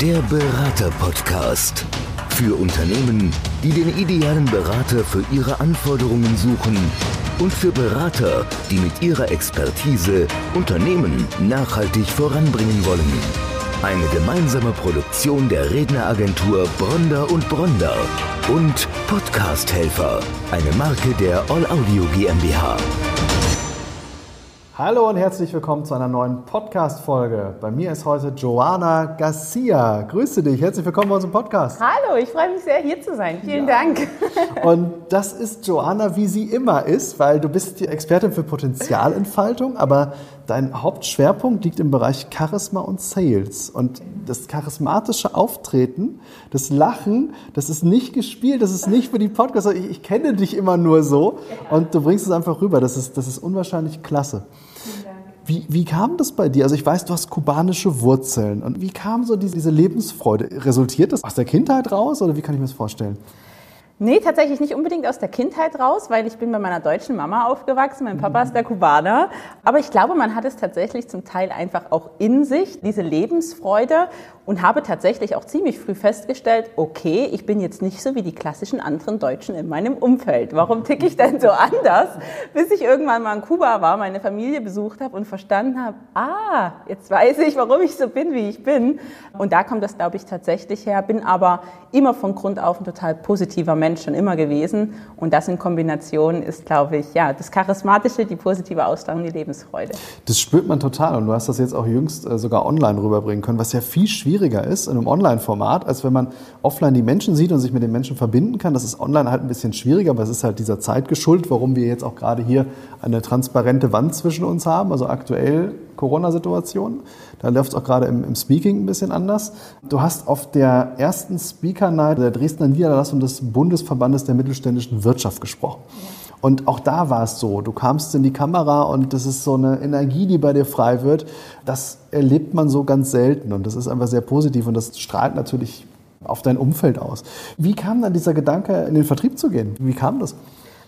Der Berater-Podcast. Für Unternehmen, die den idealen Berater für ihre Anforderungen suchen und für Berater, die mit ihrer Expertise Unternehmen nachhaltig voranbringen wollen. Eine gemeinsame Produktion der Redneragentur Bronder und Bronder und Podcast-Helfer, eine Marke der All Audio GmbH. Hallo und herzlich willkommen zu einer neuen Podcast-Folge. Bei mir ist heute Joana Garcia. Grüße dich, herzlich willkommen bei unserem Podcast. Hallo, ich freue mich sehr, hier zu sein. Vielen ja. Dank. Und das ist Joana, wie sie immer ist, weil du bist die Expertin für Potenzialentfaltung, aber dein Hauptschwerpunkt liegt im Bereich Charisma und Sales. Und das charismatische Auftreten, das Lachen, das ist nicht gespielt, das ist nicht für die Podcasts. Ich, ich kenne dich immer nur so und du bringst es einfach rüber. Das ist, das ist unwahrscheinlich klasse. Wie, wie kam das bei dir? Also ich weiß, du hast kubanische Wurzeln. Und wie kam so diese, diese Lebensfreude? Resultiert das aus der Kindheit raus oder wie kann ich mir das vorstellen? Nee, tatsächlich nicht unbedingt aus der Kindheit raus, weil ich bin bei meiner deutschen Mama aufgewachsen. Mein Papa ist der Kubaner. Aber ich glaube, man hat es tatsächlich zum Teil einfach auch in sich, diese Lebensfreude. Und habe tatsächlich auch ziemlich früh festgestellt, okay, ich bin jetzt nicht so wie die klassischen anderen Deutschen in meinem Umfeld. Warum ticke ich denn so anders? Bis ich irgendwann mal in Kuba war, meine Familie besucht habe und verstanden habe, ah, jetzt weiß ich, warum ich so bin, wie ich bin. Und da kommt das, glaube ich, tatsächlich her. Bin aber immer von Grund auf ein total positiver Mensch Mensch schon immer gewesen. Und das in Kombination ist, glaube ich, ja, das Charismatische, die positive Ausstrahlung, die Lebensfreude. Das spürt man total. Und du hast das jetzt auch jüngst äh, sogar online rüberbringen können, was ja viel schwieriger ist in einem Online-Format, als wenn man offline die Menschen sieht und sich mit den Menschen verbinden kann. Das ist online halt ein bisschen schwieriger, aber es ist halt dieser Zeit geschuldet, warum wir jetzt auch gerade hier eine transparente Wand zwischen uns haben. Also aktuell Corona-Situation. Da läuft es auch gerade im, im, Speaking ein bisschen anders. Du hast auf der ersten Speaker Night der Dresdner Niederlassung des Bundesverbandes der mittelständischen Wirtschaft gesprochen. Und auch da war es so, du kamst in die Kamera und das ist so eine Energie, die bei dir frei wird. Das erlebt man so ganz selten und das ist einfach sehr positiv und das strahlt natürlich auf dein Umfeld aus. Wie kam dann dieser Gedanke, in den Vertrieb zu gehen? Wie kam das?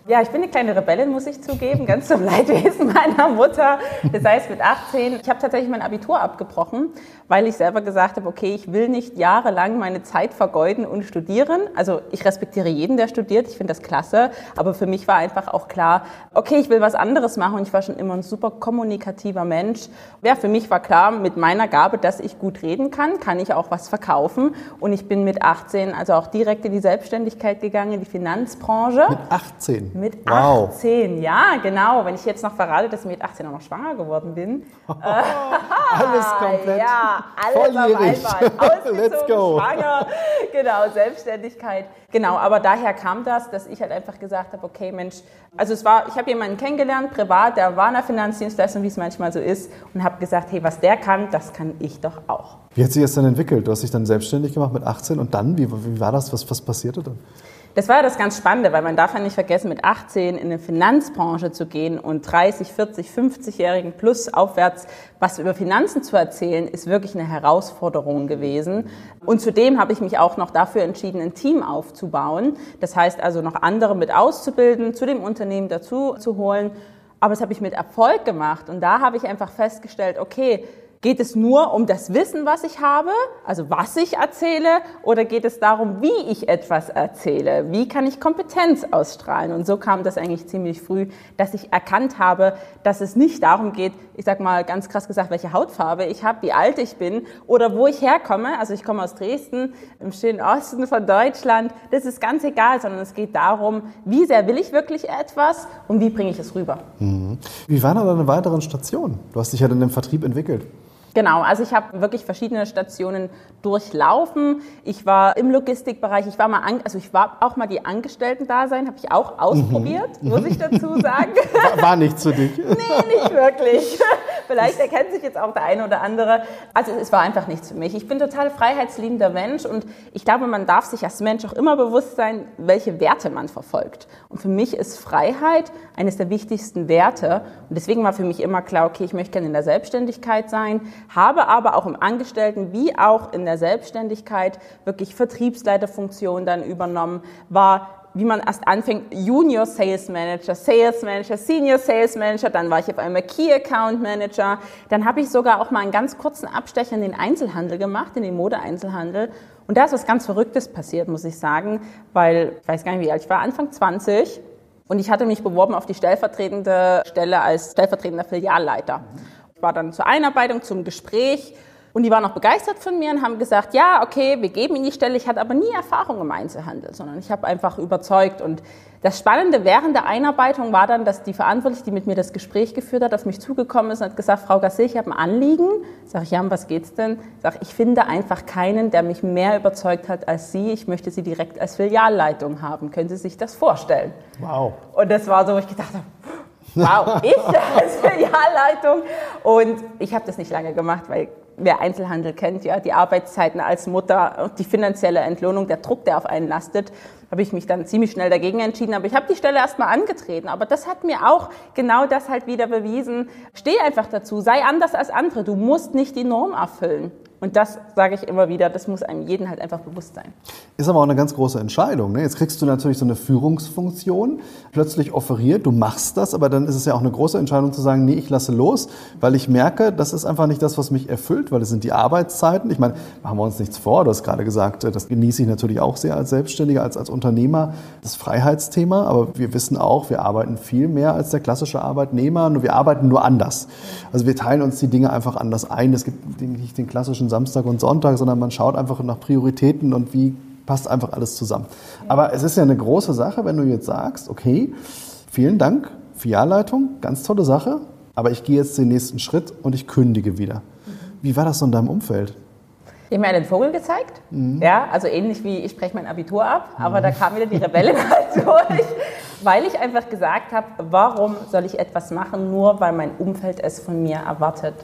Ja, ich bin eine kleine Rebellin, muss ich zugeben, ganz zum Leidwesen meiner Mutter. Das heißt, mit 18, ich habe tatsächlich mein Abitur abgebrochen, weil ich selber gesagt habe, okay, ich will nicht jahrelang meine Zeit vergeuden und studieren. Also ich respektiere jeden, der studiert, ich finde das klasse, aber für mich war einfach auch klar, okay, ich will was anderes machen und ich war schon immer ein super kommunikativer Mensch. Ja, für mich war klar, mit meiner Gabe, dass ich gut reden kann, kann ich auch was verkaufen und ich bin mit 18 also auch direkt in die Selbstständigkeit gegangen, in die Finanzbranche. Mit 18? Mit wow. 18, ja, genau. Wenn ich jetzt noch verrate, dass ich mit 18 auch noch schwanger geworden bin. alles komplett. Ja, alles volljährig. Let's go. schwanger. Genau, Selbstständigkeit. Genau, aber daher kam das, dass ich halt einfach gesagt habe, okay, Mensch, also es war, ich habe jemanden kennengelernt, privat, der war in der Finanzdienstleistung, wie es manchmal so ist, und habe gesagt, hey, was der kann, das kann ich doch auch. Wie hat sich das dann entwickelt? Du hast dich dann selbstständig gemacht mit 18 und dann, wie, wie war das? Was, was passierte dann? Das war ja das ganz Spannende, weil man darf ja nicht vergessen, mit 18 in eine Finanzbranche zu gehen und 30, 40, 50-Jährigen plus aufwärts was über Finanzen zu erzählen, ist wirklich eine Herausforderung gewesen. Und zudem habe ich mich auch noch dafür entschieden, ein Team aufzubauen. Das heißt also noch andere mit auszubilden, zu dem Unternehmen dazu zu holen. Aber das habe ich mit Erfolg gemacht. Und da habe ich einfach festgestellt, okay, Geht es nur um das Wissen, was ich habe, also was ich erzähle, oder geht es darum, wie ich etwas erzähle? Wie kann ich Kompetenz ausstrahlen? Und so kam das eigentlich ziemlich früh, dass ich erkannt habe, dass es nicht darum geht, ich sag mal ganz krass gesagt, welche Hautfarbe ich habe, wie alt ich bin oder wo ich herkomme. Also ich komme aus Dresden, im schönen Osten von Deutschland. Das ist ganz egal, sondern es geht darum, wie sehr will ich wirklich etwas und wie bringe ich es rüber. Mhm. Wie waren da deine weiteren Stationen? Du hast dich ja dann im Vertrieb entwickelt. Genau, also ich habe wirklich verschiedene Stationen durchlaufen. Ich war im Logistikbereich, ich war mal, an, also ich war auch mal die Angestellten-Dasein, habe ich auch ausprobiert, mhm. muss ich dazu sagen. War, war nicht zu dich. nee, nicht wirklich. Vielleicht erkennt sich jetzt auch der eine oder andere. Also es war einfach nichts für mich. Ich bin total freiheitsliebender Mensch und ich glaube, man darf sich als Mensch auch immer bewusst sein, welche Werte man verfolgt. Und für mich ist Freiheit eines der wichtigsten Werte. Und deswegen war für mich immer klar, okay, ich möchte gerne in der Selbstständigkeit sein, habe aber auch im Angestellten wie auch in der Selbstständigkeit wirklich Vertriebsleiterfunktion dann übernommen, war wie man erst anfängt, Junior Sales Manager, Sales Manager, Senior Sales Manager, dann war ich auf einmal Key Account Manager, dann habe ich sogar auch mal einen ganz kurzen Abstecher in den Einzelhandel gemacht, in den Modeeinzelhandel. Und da ist was ganz Verrücktes passiert, muss ich sagen, weil ich weiß gar nicht, wie alt ich war, Anfang 20 und ich hatte mich beworben auf die stellvertretende Stelle als stellvertretender Filialleiter. Ich war dann zur Einarbeitung, zum Gespräch und die waren auch begeistert von mir und haben gesagt, ja, okay, wir geben Ihnen die Stelle. Ich hatte aber nie Erfahrung im Einzelhandel, sondern ich habe einfach überzeugt. Und das Spannende während der Einarbeitung war dann, dass die Verantwortliche, die mit mir das Gespräch geführt hat, auf mich zugekommen ist und hat gesagt, Frau Gasset, ich habe ein Anliegen. Sag ich, ja, um was geht's denn? Sag ich, finde einfach keinen, der mich mehr überzeugt hat als Sie. Ich möchte Sie direkt als Filialleitung haben. Können Sie sich das vorstellen? Wow. Und das war so, wo ich gedacht habe, wow, ich als Filialleitung. Und ich habe das nicht lange gemacht, weil wer Einzelhandel kennt, ja, die Arbeitszeiten als Mutter die finanzielle Entlohnung, der Druck, der auf einen lastet, habe ich mich dann ziemlich schnell dagegen entschieden. Aber ich habe die Stelle erstmal angetreten. Aber das hat mir auch genau das halt wieder bewiesen. Steh einfach dazu, sei anders als andere. Du musst nicht die Norm erfüllen. Und das sage ich immer wieder, das muss einem jeden halt einfach bewusst sein. Ist aber auch eine ganz große Entscheidung. Ne? Jetzt kriegst du natürlich so eine Führungsfunktion, plötzlich offeriert, du machst das, aber dann ist es ja auch eine große Entscheidung zu sagen, nee, ich lasse los, weil ich merke, das ist einfach nicht das, was mich erfüllt, weil es sind die Arbeitszeiten. Ich meine, machen wir uns nichts vor, du hast gerade gesagt, das genieße ich natürlich auch sehr als Selbstständiger, als als Unternehmer, das Freiheitsthema, aber wir wissen auch, wir arbeiten viel mehr als der klassische Arbeitnehmer, nur wir arbeiten nur anders. Also wir teilen uns die Dinge einfach anders ein. Es gibt nicht den klassischen Samstag und Sonntag, sondern man schaut einfach nach Prioritäten und wie passt einfach alles zusammen. Aber es ist ja eine große Sache, wenn du jetzt sagst, okay, vielen Dank, Filialleitung, ganz tolle Sache, aber ich gehe jetzt den nächsten Schritt und ich kündige wieder. Wie war das so in deinem Umfeld? Ich habe mir einen Vogel gezeigt, mhm. ja, also ähnlich wie ich spreche mein Abitur ab, aber mhm. da kam wieder die Rebelle halt durch, weil ich einfach gesagt habe, warum soll ich etwas machen, nur weil mein Umfeld es von mir erwartet.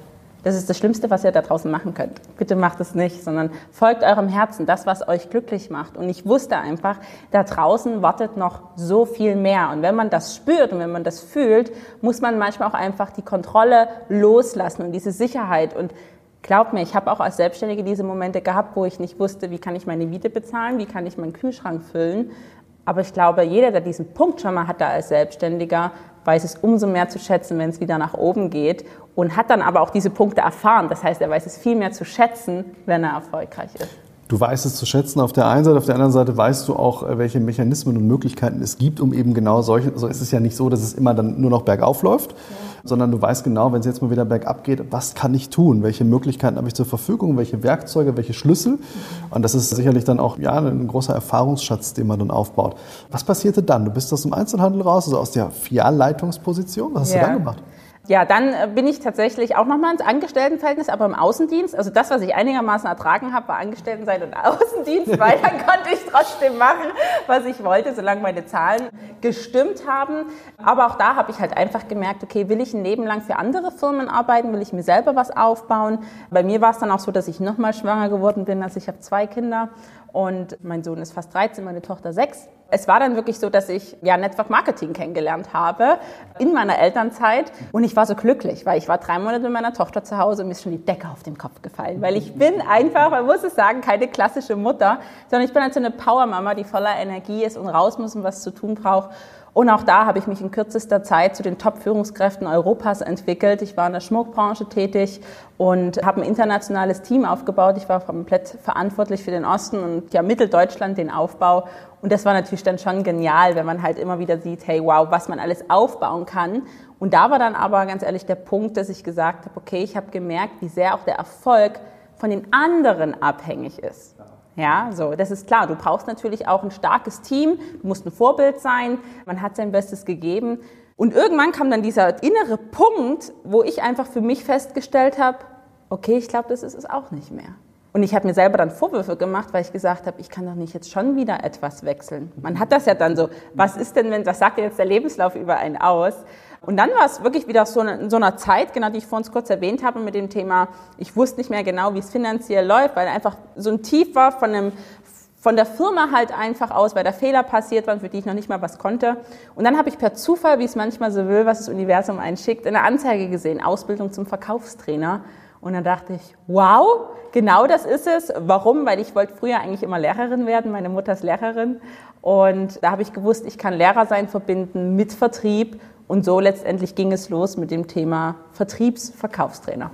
Das ist das Schlimmste, was ihr da draußen machen könnt. Bitte macht es nicht, sondern folgt eurem Herzen, das, was euch glücklich macht. Und ich wusste einfach, da draußen wartet noch so viel mehr. Und wenn man das spürt und wenn man das fühlt, muss man manchmal auch einfach die Kontrolle loslassen und diese Sicherheit. Und Glaub mir, ich habe auch als Selbstständige diese Momente gehabt, wo ich nicht wusste, wie kann ich meine Miete bezahlen, wie kann ich meinen Kühlschrank füllen. Aber ich glaube, jeder, der diesen Punkt schon mal hatte als Selbstständiger, weiß es umso mehr zu schätzen, wenn es wieder nach oben geht und hat dann aber auch diese Punkte erfahren. Das heißt, er weiß es viel mehr zu schätzen, wenn er erfolgreich ist. Du weißt es zu schätzen auf der einen Seite, auf der anderen Seite weißt du auch, äh, welche Mechanismen und Möglichkeiten es gibt, um eben genau solche, also es ist ja nicht so, dass es immer dann nur noch bergauf läuft, ja. Sondern du weißt genau, wenn es jetzt mal wieder bergab geht, was kann ich tun, welche Möglichkeiten habe ich zur Verfügung, welche Werkzeuge, welche Schlüssel und das ist sicherlich dann auch ja, ein großer Erfahrungsschatz, den man dann aufbaut. Was passierte dann? Du bist aus dem Einzelhandel raus, also aus der Filialleitungsposition, was hast ja. du dann gemacht? Ja, dann äh, bin ich tatsächlich auch nochmal ins Angestelltenverhältnis, aber im Außendienst. Also das, was ich einigermaßen ertragen habe, war Angestelltenseite und Außendienst, weil dann konnte ich trotzdem machen, was ich wollte, solange meine Zahlen gestimmt haben. Aber auch da habe ich halt einfach gemerkt, okay, will ich ein Leben lang für andere Firmen arbeiten, will ich mir selber was aufbauen. Bei mir war es dann auch so, dass ich nochmal schwanger geworden bin. Also ich habe zwei Kinder und mein Sohn ist fast 13, meine Tochter 6. Es war dann wirklich so, dass ich ja Network Marketing kennengelernt habe in meiner Elternzeit und ich war so glücklich, weil ich war drei Monate mit meiner Tochter zu Hause und mir ist schon die Decke auf den Kopf gefallen, weil ich bin einfach, man muss es sagen, keine klassische Mutter, sondern ich bin halt so eine Powermama, die voller Energie ist und raus muss und was zu tun braucht. Und auch da habe ich mich in kürzester Zeit zu den Top-Führungskräften Europas entwickelt. Ich war in der Schmuckbranche tätig und habe ein internationales Team aufgebaut. Ich war komplett verantwortlich für den Osten und ja Mitteldeutschland den Aufbau. Und das war natürlich dann schon genial, wenn man halt immer wieder sieht, hey, wow, was man alles aufbauen kann. Und da war dann aber ganz ehrlich der Punkt, dass ich gesagt habe, okay, ich habe gemerkt, wie sehr auch der Erfolg von den anderen abhängig ist. Ja, so, das ist klar. Du brauchst natürlich auch ein starkes Team. Du musst ein Vorbild sein. Man hat sein Bestes gegeben. Und irgendwann kam dann dieser innere Punkt, wo ich einfach für mich festgestellt habe, okay, ich glaube, das ist es auch nicht mehr. Und ich habe mir selber dann Vorwürfe gemacht, weil ich gesagt habe, ich kann doch nicht jetzt schon wieder etwas wechseln. Man hat das ja dann so, was ist denn, wenn, was sagt jetzt der Lebenslauf über einen aus? Und dann war es wirklich wieder so in so einer Zeit, genau die ich vorhin kurz erwähnt habe, mit dem Thema, ich wusste nicht mehr genau, wie es finanziell läuft, weil einfach so ein Tief war von einem, von der Firma halt einfach aus, weil da Fehler passiert waren, für die ich noch nicht mal was konnte. Und dann habe ich per Zufall, wie es manchmal so will, was das Universum einschickt, eine Anzeige gesehen, Ausbildung zum Verkaufstrainer. Und dann dachte ich, wow, genau das ist es. Warum? Weil ich wollte früher eigentlich immer Lehrerin werden. Meine Mutter ist Lehrerin. Und da habe ich gewusst, ich kann Lehrer sein verbinden mit Vertrieb und so letztendlich ging es los mit dem Thema Vertriebsverkaufstrainer.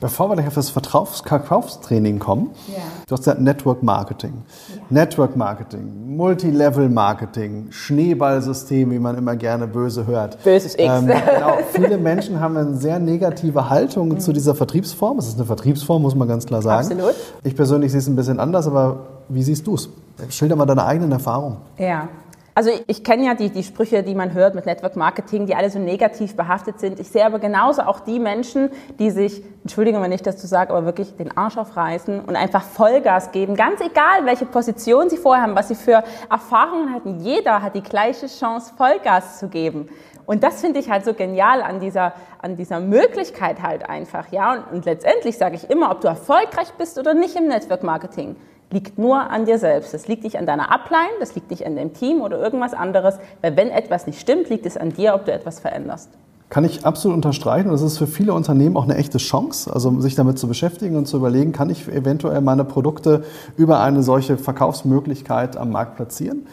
Bevor wir gleich auf das Verkaufstraining kommen, ja. du hast ja Network Marketing. Ja. Network Marketing, Multilevel Marketing, Schneeballsystem, wie man immer gerne böse hört. Böses X. Ähm, genau, viele Menschen haben eine sehr negative Haltung mhm. zu dieser Vertriebsform. Es ist eine Vertriebsform, muss man ganz klar sagen. Absolut. Ich persönlich sehe es ein bisschen anders, aber wie siehst du es? Schilder mal deine eigenen Erfahrungen. Ja, also ich, kenne ja die, die Sprüche, die man hört mit Network Marketing, die alle so negativ behaftet sind. Ich sehe aber genauso auch die Menschen, die sich, Entschuldigung, wenn ich das so sage, aber wirklich den Arsch aufreißen und einfach Vollgas geben. Ganz egal, welche Position sie vorher haben, was sie für Erfahrungen hatten. Jeder hat die gleiche Chance, Vollgas zu geben. Und das finde ich halt so genial an dieser, an dieser Möglichkeit halt einfach, ja. Und, und letztendlich sage ich immer, ob du erfolgreich bist oder nicht im Network Marketing liegt nur an dir selbst. Das liegt nicht an deiner Upline, das liegt nicht an dem Team oder irgendwas anderes. Weil wenn etwas nicht stimmt, liegt es an dir, ob du etwas veränderst. Kann ich absolut unterstreichen. Das ist für viele Unternehmen auch eine echte Chance, also sich damit zu beschäftigen und zu überlegen, kann ich eventuell meine Produkte über eine solche Verkaufsmöglichkeit am Markt platzieren.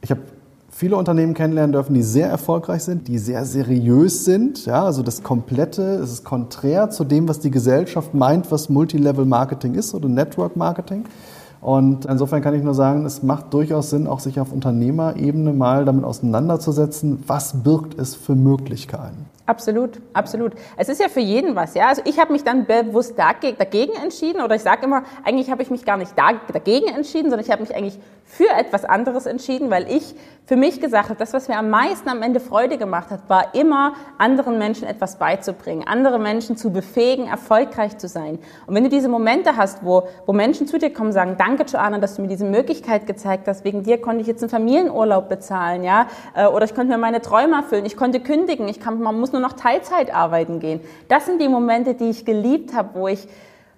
Ich habe viele Unternehmen kennenlernen dürfen, die sehr erfolgreich sind, die sehr seriös sind. Ja, also das Komplette, es ist konträr zu dem, was die Gesellschaft meint, was Multilevel Marketing ist oder Network Marketing. Und insofern kann ich nur sagen, es macht durchaus Sinn, auch sich auf Unternehmerebene mal damit auseinanderzusetzen, was birgt es für Möglichkeiten. Absolut, absolut. Es ist ja für jeden was, ja. Also ich habe mich dann bewusst dagegen entschieden oder ich sage immer, eigentlich habe ich mich gar nicht dagegen entschieden, sondern ich habe mich eigentlich für etwas anderes entschieden, weil ich für mich gesagt habe, das, was mir am meisten am Ende Freude gemacht hat, war immer, anderen Menschen etwas beizubringen, andere Menschen zu befähigen, erfolgreich zu sein. Und wenn du diese Momente hast, wo, wo Menschen zu dir kommen und sagen, danke Joanna, dass du mir diese Möglichkeit gezeigt hast, wegen dir konnte ich jetzt einen Familienurlaub bezahlen, ja, äh, oder ich konnte mir meine Träume erfüllen, ich konnte kündigen, ich kann, man muss nur noch Teilzeit arbeiten gehen. Das sind die Momente, die ich geliebt habe, wo ich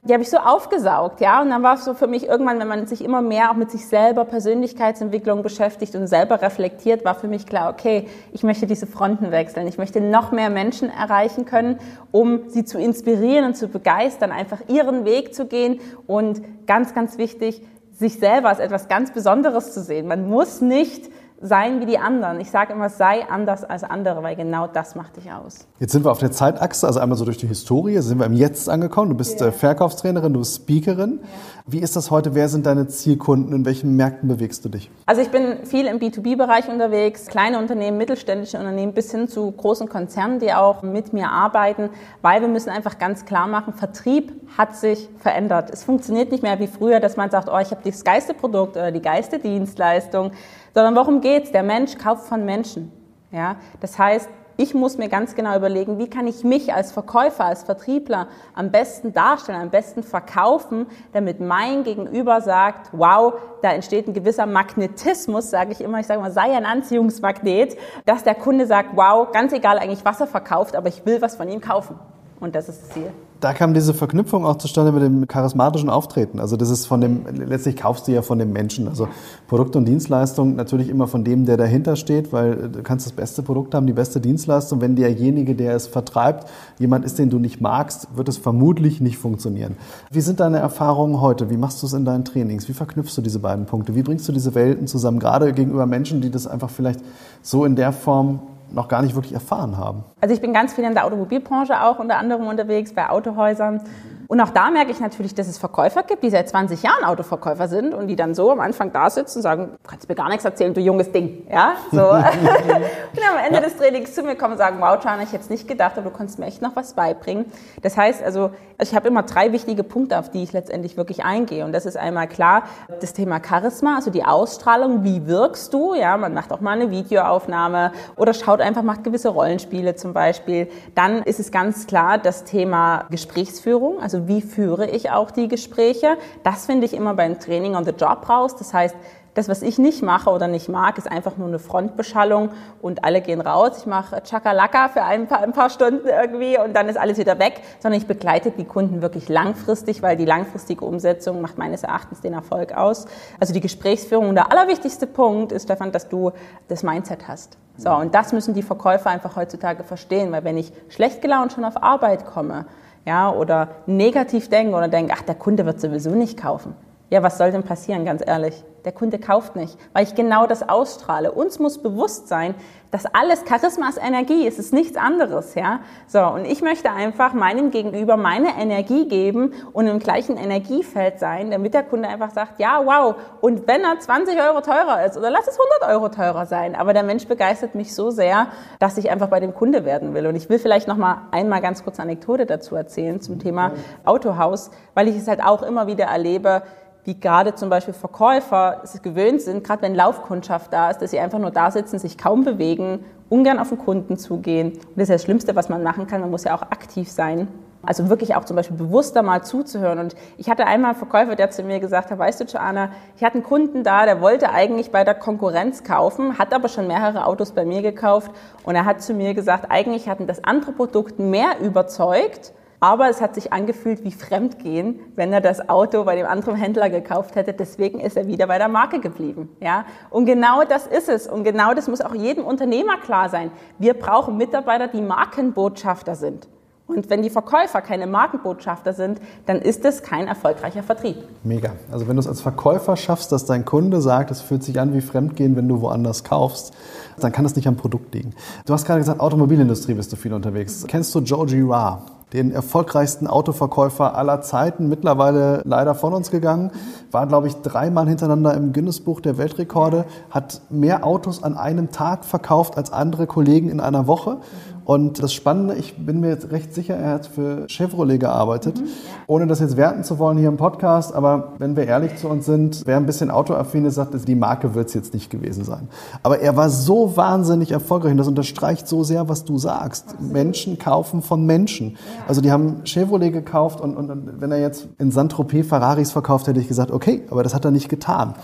die habe ich so aufgesaugt, ja. Und dann war es so für mich irgendwann, wenn man sich immer mehr auch mit sich selber Persönlichkeitsentwicklung beschäftigt und selber reflektiert, war für mich klar, okay, ich möchte diese Fronten wechseln. Ich möchte noch mehr Menschen erreichen können, um sie zu inspirieren und zu begeistern, einfach ihren Weg zu gehen und ganz, ganz wichtig, sich selber als etwas ganz Besonderes zu sehen. Man muss nicht sein wie die anderen. Ich sage immer, sei anders als andere, weil genau das macht dich aus. Jetzt sind wir auf der Zeitachse, also einmal so durch die Historie, sind wir im Jetzt angekommen. Du bist yeah. Verkaufstrainerin, du bist Speakerin. Yeah. Wie ist das heute? Wer sind deine Zielkunden? In welchen Märkten bewegst du dich? Also ich bin viel im B2B-Bereich unterwegs, kleine Unternehmen, mittelständische Unternehmen bis hin zu großen Konzernen, die auch mit mir arbeiten, weil wir müssen einfach ganz klar machen, Vertrieb hat sich verändert. Es funktioniert nicht mehr wie früher, dass man sagt, oh, ich habe das geiste Produkt oder die geiste Dienstleistung sondern worum geht's? Der Mensch kauft von Menschen. Ja, das heißt, ich muss mir ganz genau überlegen, wie kann ich mich als Verkäufer, als Vertriebler am besten darstellen, am besten verkaufen, damit mein Gegenüber sagt, wow, da entsteht ein gewisser Magnetismus, sage ich immer, ich sage mal, sei ein Anziehungsmagnet, dass der Kunde sagt, wow, ganz egal eigentlich, was er verkauft, aber ich will was von ihm kaufen. Und das ist das Ziel da kam diese Verknüpfung auch zustande mit dem charismatischen Auftreten. Also das ist von dem, letztlich kaufst du ja von dem Menschen. Also Produkte und Dienstleistungen natürlich immer von dem, der dahinter steht, weil du kannst das beste Produkt haben, die beste Dienstleistung. Wenn derjenige, der es vertreibt, jemand ist, den du nicht magst, wird es vermutlich nicht funktionieren. Wie sind deine Erfahrungen heute? Wie machst du es in deinen Trainings? Wie verknüpfst du diese beiden Punkte? Wie bringst du diese Welten zusammen, gerade gegenüber Menschen, die das einfach vielleicht so in der Form noch gar nicht wirklich erfahren haben. Also ich bin ganz viel in der Automobilbranche auch unter anderem unterwegs, bei Autohäusern. Und auch da merke ich natürlich, dass es Verkäufer gibt, die seit 20 Jahren Autoverkäufer sind und die dann so am Anfang da sitzen und sagen, du kannst mir gar nichts erzählen, du junges Ding. Ja, so. und am Ende ja. des Trainings zu mir kommen und sagen, wow, Chan, ich hätte es nicht gedacht, aber du kannst mir echt noch was beibringen. Das heißt also, ich habe immer drei wichtige Punkte, auf die ich letztendlich wirklich eingehe. Und das ist einmal klar, das Thema Charisma, also die Ausstrahlung, wie wirkst du? Ja, man macht auch mal eine Videoaufnahme oder schaut einfach, macht gewisse Rollenspiele zum Beispiel. Dann ist es ganz klar das Thema Gesprächsführung, also also wie führe ich auch die Gespräche. Das finde ich immer beim Training on the Job raus. Das heißt, das, was ich nicht mache oder nicht mag, ist einfach nur eine Frontbeschallung und alle gehen raus. Ich mache Chakalaka für ein paar, ein paar Stunden irgendwie und dann ist alles wieder weg, sondern ich begleite die Kunden wirklich langfristig, weil die langfristige Umsetzung macht meines Erachtens den Erfolg aus. Also die Gesprächsführung. Und der allerwichtigste Punkt ist, Stefan, dass du das Mindset hast. So, und das müssen die Verkäufer einfach heutzutage verstehen, weil wenn ich schlecht gelaunt schon auf Arbeit komme, ja, oder negativ denke oder denke, ach, der Kunde wird sowieso nicht kaufen. Ja, was soll denn passieren, ganz ehrlich? Der Kunde kauft nicht, weil ich genau das ausstrahle. Uns muss bewusst sein, dass alles Charisma ist Energie, es ist nichts anderes, ja. So, und ich möchte einfach meinem Gegenüber meine Energie geben und im gleichen Energiefeld sein, damit der Kunde einfach sagt, ja, wow. Und wenn er 20 Euro teurer ist oder lass es 100 Euro teurer sein, aber der Mensch begeistert mich so sehr, dass ich einfach bei dem Kunde werden will. Und ich will vielleicht noch mal einmal ganz kurz Anekdote dazu erzählen zum Thema Autohaus, weil ich es halt auch immer wieder erlebe, wie gerade zum Beispiel Verkäufer es gewöhnt sind, gerade wenn Laufkundschaft da ist, dass sie einfach nur da sitzen, sich kaum bewegen, ungern auf den Kunden zugehen. Und das ist das Schlimmste, was man machen kann. Man muss ja auch aktiv sein. Also wirklich auch zum Beispiel bewusster mal zuzuhören. Und ich hatte einmal einen Verkäufer, der zu mir gesagt hat, weißt du, Joanna, ich hatte einen Kunden da, der wollte eigentlich bei der Konkurrenz kaufen, hat aber schon mehrere Autos bei mir gekauft. Und er hat zu mir gesagt, eigentlich hatten das andere Produkt mehr überzeugt, aber es hat sich angefühlt wie Fremdgehen, wenn er das Auto bei dem anderen Händler gekauft hätte. Deswegen ist er wieder bei der Marke geblieben. Ja? Und genau das ist es. Und genau das muss auch jedem Unternehmer klar sein. Wir brauchen Mitarbeiter, die Markenbotschafter sind. Und wenn die Verkäufer keine Markenbotschafter sind, dann ist es kein erfolgreicher Vertrieb. Mega. Also wenn du es als Verkäufer schaffst, dass dein Kunde sagt, es fühlt sich an wie Fremdgehen, wenn du woanders kaufst, dann kann es nicht am Produkt liegen. Du hast gerade gesagt, Automobilindustrie bist du viel unterwegs. Kennst du Joe Girard? Den erfolgreichsten Autoverkäufer aller Zeiten, mittlerweile leider von uns gegangen, war, glaube ich, dreimal hintereinander im Guinness-Buch der Weltrekorde, hat mehr Autos an einem Tag verkauft als andere Kollegen in einer Woche. Und das Spannende, ich bin mir jetzt recht sicher, er hat für Chevrolet gearbeitet. Mhm, ja. Ohne das jetzt werten zu wollen hier im Podcast, aber wenn wir ehrlich zu uns sind, wer ein bisschen autoaffin ist, sagt, die Marke wird es jetzt nicht gewesen sein. Aber er war so wahnsinnig erfolgreich und das unterstreicht so sehr, was du sagst. Absolut. Menschen kaufen von Menschen. Ja. Also die haben Chevrolet gekauft und, und, und wenn er jetzt in Saint-Tropez Ferraris verkauft, hätte ich gesagt, okay, aber das hat er nicht getan.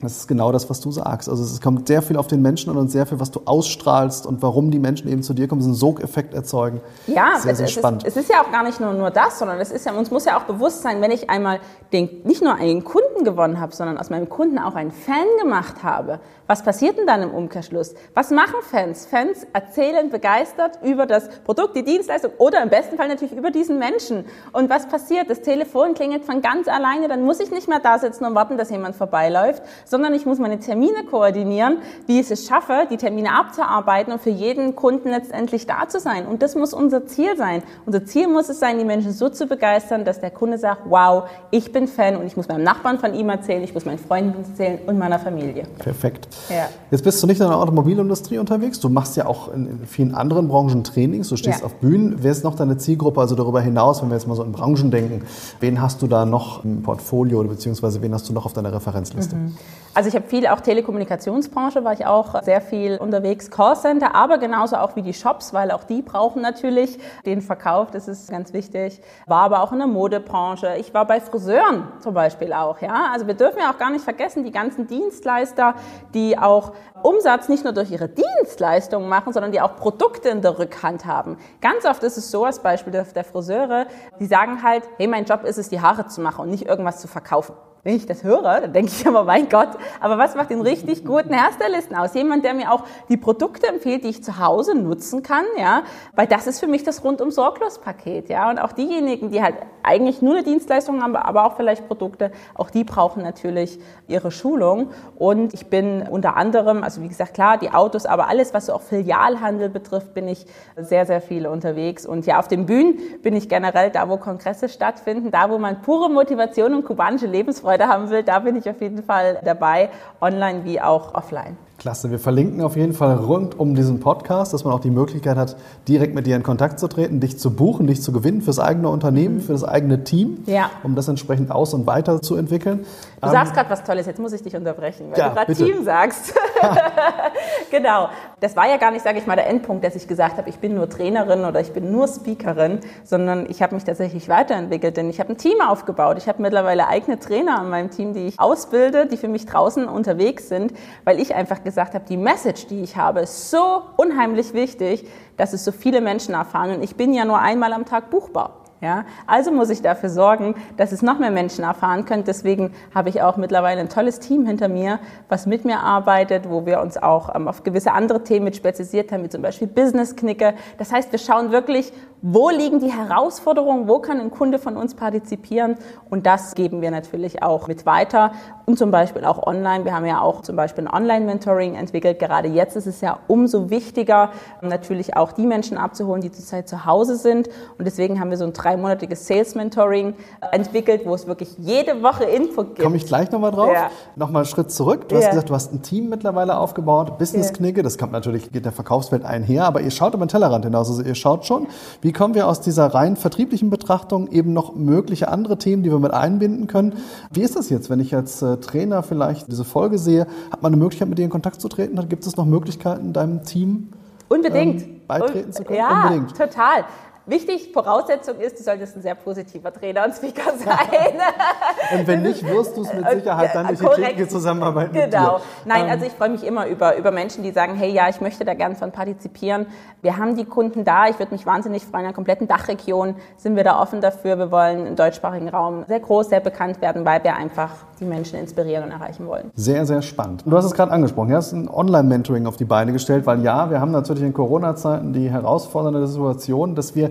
Das ist genau das, was du sagst. Also es kommt sehr viel auf den Menschen an und sehr viel, was du ausstrahlst und warum die Menschen eben zu dir kommen, so einen Sogeffekt erzeugen. Ja, sehr, sehr es, spannend. Ist, es ist ja auch gar nicht nur, nur das, sondern es ist ja, uns muss ja auch bewusst sein, wenn ich einmal den, nicht nur einen Kunden gewonnen habe, sondern aus meinem Kunden auch einen Fan gemacht habe, was passiert denn dann im Umkehrschluss? Was machen Fans? Fans erzählen begeistert über das Produkt, die Dienstleistung oder im besten Fall natürlich über diesen Menschen. Und was passiert? Das Telefon klingelt von ganz alleine, dann muss ich nicht mehr da sitzen und warten, dass jemand vorbeiläuft, sondern ich muss meine Termine koordinieren, wie ich es schaffe, die Termine abzuarbeiten und für jeden Kunden letztendlich da zu sein. Und das muss unser Ziel sein. Unser Ziel muss es sein, die Menschen so zu begeistern, dass der Kunde sagt, wow, ich bin Fan und ich muss meinem Nachbarn von ihm erzählen, ich muss meinen Freunden erzählen und meiner Familie. Perfekt. Ja. Jetzt bist du nicht in der Automobilindustrie unterwegs, du machst ja auch in, vielen anderen Branchen Trainings, du stehst ja. auf Bühnen. Wer ist noch deine Zielgruppe, also darüber hinaus, wenn wir jetzt mal so in Branchen denken, wen hast du da noch im Portfolio oder beziehungsweise wen hast du noch auf deiner Referenzliste? Mhm. Also ich habe viel auch Telekommunikationsbranche, war ich auch sehr viel unterwegs, Callcenter, aber genauso auch wie die Shops, weil auch die brauchen natürlich den Verkauf, das ist ganz wichtig. War aber auch in der Modebranche. Ich war bei Friseuren zum Beispiel auch, ja. Also wir dürfen ja auch gar nicht vergessen, die ganzen Dienstleister, die auch Umsatz nicht nur durch ihre Dienstleistungen machen, sondern die auch Produkte in der Rückhand haben. Ganz oft ist es so, als Beispiel der Friseure, die sagen halt, hey, mein Job ist es, die Haare zu machen und nicht irgendwas zu verkaufen wenn ich das höre, dann denke ich immer, mein Gott, aber was macht den richtig guten Hairstylisten aus? Jemand, der mir auch die Produkte empfiehlt, die ich zu Hause nutzen kann, ja, weil das ist für mich das rundum sorglos Paket, ja, und auch diejenigen, die halt eigentlich nur eine Dienstleistung haben, aber auch vielleicht Produkte, auch die brauchen natürlich ihre Schulung und ich bin unter anderem, also wie gesagt, klar, die Autos, aber alles, was so auch Filialhandel betrifft, bin ich sehr, sehr viel unterwegs und ja, auf den Bühnen bin ich generell da, wo Kongresse stattfinden, da, wo man pure Motivation und kubanische Lebensfreude Freude haben will, da bin ich auf jeden Fall dabei, online wie auch offline. Klasse, wir verlinken auf jeden Fall rund um diesen Podcast, dass man auch die Möglichkeit hat, direkt mit dir in Kontakt zu treten, dich zu buchen, dich zu gewinnen fürs eigene Unternehmen, mhm. für das eigene Team, ja. um das entsprechend aus- und weiterzuentwickeln. Du ähm, sagst gerade was Tolles, jetzt muss ich dich unterbrechen, weil ja, du gerade Team sagst. genau. Das war ja gar nicht, sage ich mal, der Endpunkt, dass ich gesagt habe, ich bin nur Trainerin oder ich bin nur Speakerin, sondern ich habe mich tatsächlich weiterentwickelt, denn ich habe ein Team aufgebaut. Ich habe mittlerweile eigene Trainer an meinem Team, die ich ausbilde, die für mich draußen unterwegs sind, weil ich einfach gesagt habe, die Message, die ich habe, ist so unheimlich wichtig, dass es so viele Menschen erfahren. Und ich bin ja nur einmal am Tag buchbar. Ja, also muss ich dafür sorgen, dass es noch mehr Menschen erfahren können. Deswegen habe ich auch mittlerweile ein tolles Team hinter mir, was mit mir arbeitet, wo wir uns auch ähm, auf gewisse andere Themen mit spezialisiert haben, wie zum Beispiel Business-Knicke. Das heißt, wir schauen wirklich wo liegen die Herausforderungen, wo kann ein Kunde von uns partizipieren und das geben wir natürlich auch mit weiter und zum Beispiel auch online. Wir haben ja auch zum Beispiel ein Online-Mentoring entwickelt. Gerade jetzt ist es ja umso wichtiger, natürlich auch die Menschen abzuholen, die zurzeit zu Hause sind und deswegen haben wir so ein dreimonatiges Sales-Mentoring entwickelt, wo es wirklich jede Woche Info gibt. Komme ich gleich nochmal drauf. Ja. Nochmal einen Schritt zurück. Du ja. hast gesagt, du hast ein Team mittlerweile aufgebaut, Business-Knigge, das kommt natürlich, geht der Verkaufswelt einher, aber ihr schaut über den Tellerrand hinaus. Also ihr schaut schon, wie kommen wir aus dieser rein vertrieblichen Betrachtung eben noch mögliche andere Themen, die wir mit einbinden können. Wie ist das jetzt, wenn ich als äh, Trainer vielleicht diese Folge sehe? Hat man eine Möglichkeit, mit dir in Kontakt zu treten? Gibt es noch Möglichkeiten, deinem Team Unbedingt. Ähm, beitreten zu können? Ja, Unbedingt. total. Wichtig, Voraussetzung ist, du solltest ein sehr positiver Trainer und Speaker sein. und wenn nicht, wirst du es mit Sicherheit dann durch die tägliche Zusammenarbeit. Genau. Nein, ähm, also ich freue mich immer über, über Menschen, die sagen, hey, ja, ich möchte da gern von partizipieren. Wir haben die Kunden da. Ich würde mich wahnsinnig freuen. In der kompletten Dachregion sind wir da offen dafür. Wir wollen im deutschsprachigen Raum sehr groß, sehr bekannt werden, weil wir einfach die Menschen inspirieren und erreichen wollen. Sehr, sehr spannend. Du hast es gerade angesprochen. Du hast ein Online-Mentoring auf die Beine gestellt, weil ja, wir haben natürlich in Corona-Zeiten die herausfordernde Situation, dass wir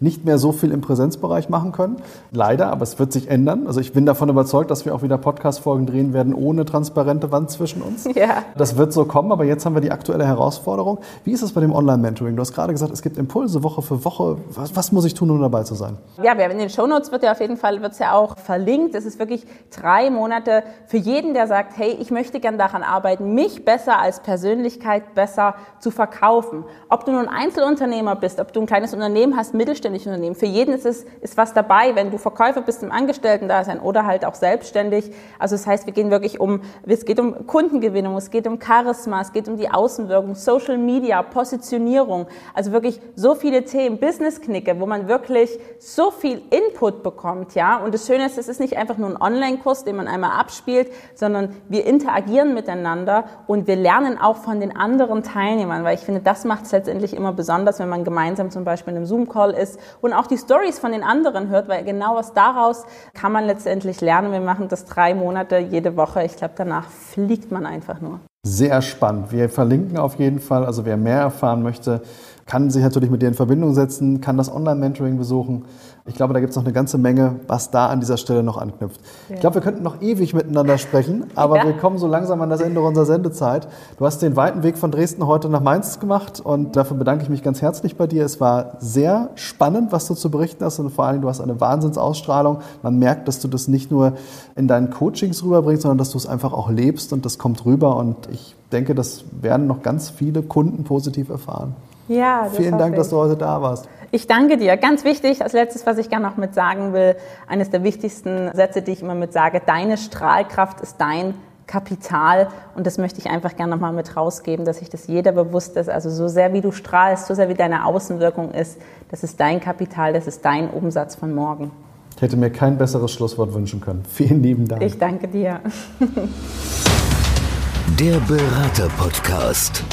nicht mehr so viel im Präsenzbereich machen können. Leider, aber es wird sich ändern. Also ich bin davon überzeugt, dass wir auch wieder Podcast-Folgen drehen werden ohne transparente Wand zwischen uns. Ja. Das wird so kommen, aber jetzt haben wir die aktuelle Herausforderung. Wie ist es bei dem Online-Mentoring? Du hast gerade gesagt, es gibt Impulse Woche für Woche. Was, was muss ich tun, um dabei zu sein? Ja, in den Shownotes wird ja auf jeden Fall wird's ja auch verlinkt. Es ist wirklich drei Monate für jeden, der sagt, hey, ich möchte gern daran arbeiten, mich besser als Persönlichkeit besser zu verkaufen. Ob du nun Einzelunternehmer bist, ob du ein kleines Unternehmen hast, mittelständisches Unternehmen, für jeden ist es ist was dabei, wenn du Verkäufer bist im Angestellten-Dasein oder halt auch selbstständig. Also das heißt, wir gehen wirklich um, es geht um Kundengewinnung, es geht um Charisma, es geht um die Außenwirkung, Social Media, Positionierung. Also wirklich so viele Themen, Business-Knicke, wo man wirklich so viel Input bekommt, ja. Und das Schöne ist, es ist nicht einfach nur ein Online-Kurs, den man einmal abspielt, sondern wir interagieren miteinander und wir lernen auch von den anderen Teilnehmern, weil ich finde, das macht es letztendlich immer besonders, wenn man gemeinsam zum Beispiel in einem Zoom-Call ist und auch die Stories von den anderen hört, weil genau was daraus kann man letztendlich lernen. Wir machen das drei Monate jede Woche. Ich glaube, danach fliegt man einfach nur. Sehr spannend. Wir verlinken auf jeden Fall. Also wer mehr erfahren möchte, kann sich natürlich mit dir in Verbindung setzen, kann das Online-Mentoring besuchen. Ich glaube, da gibt es noch eine ganze Menge, was da an dieser Stelle noch anknüpft. Ja. Ich glaube, wir könnten noch ewig miteinander sprechen, aber ja. wir kommen so langsam an das Ende unserer Sendezeit. Du hast den weiten Weg von Dresden heute nach Mainz gemacht und dafür bedanke ich mich ganz herzlich bei dir. Es war sehr spannend, was du zu berichten hast und vor allem du hast eine Wahnsinnsausstrahlung. Man merkt, dass du das nicht nur in deinen Coachings rüberbringst, sondern dass du es einfach auch lebst und das kommt rüber und ich denke, das werden noch ganz viele Kunden positiv erfahren. Ja, Vielen Dank, ich. dass du heute da warst. Ich danke dir. Ganz wichtig, als letztes, was ich gerne noch mit sagen will, eines der wichtigsten Sätze, die ich immer mit sage, deine Strahlkraft ist dein Kapital und das möchte ich einfach gerne nochmal mit rausgeben, dass sich das jeder bewusst ist. Also so sehr wie du strahlst, so sehr wie deine Außenwirkung ist, das ist dein Kapital, das ist dein Umsatz von morgen. Ich hätte mir kein besseres Schlusswort wünschen können. Vielen lieben Dank. Ich danke dir. Der Berater Podcast.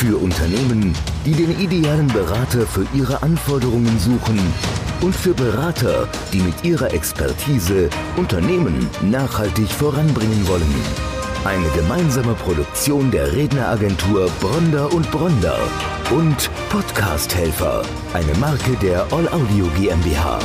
Für Unternehmen, die den idealen Berater für ihre Anforderungen suchen und für Berater, die mit ihrer Expertise Unternehmen nachhaltig voranbringen wollen. Eine gemeinsame Produktion der Redneragentur Bronder und Bronder und Podcast Helfer, eine Marke der All Audio GmbH.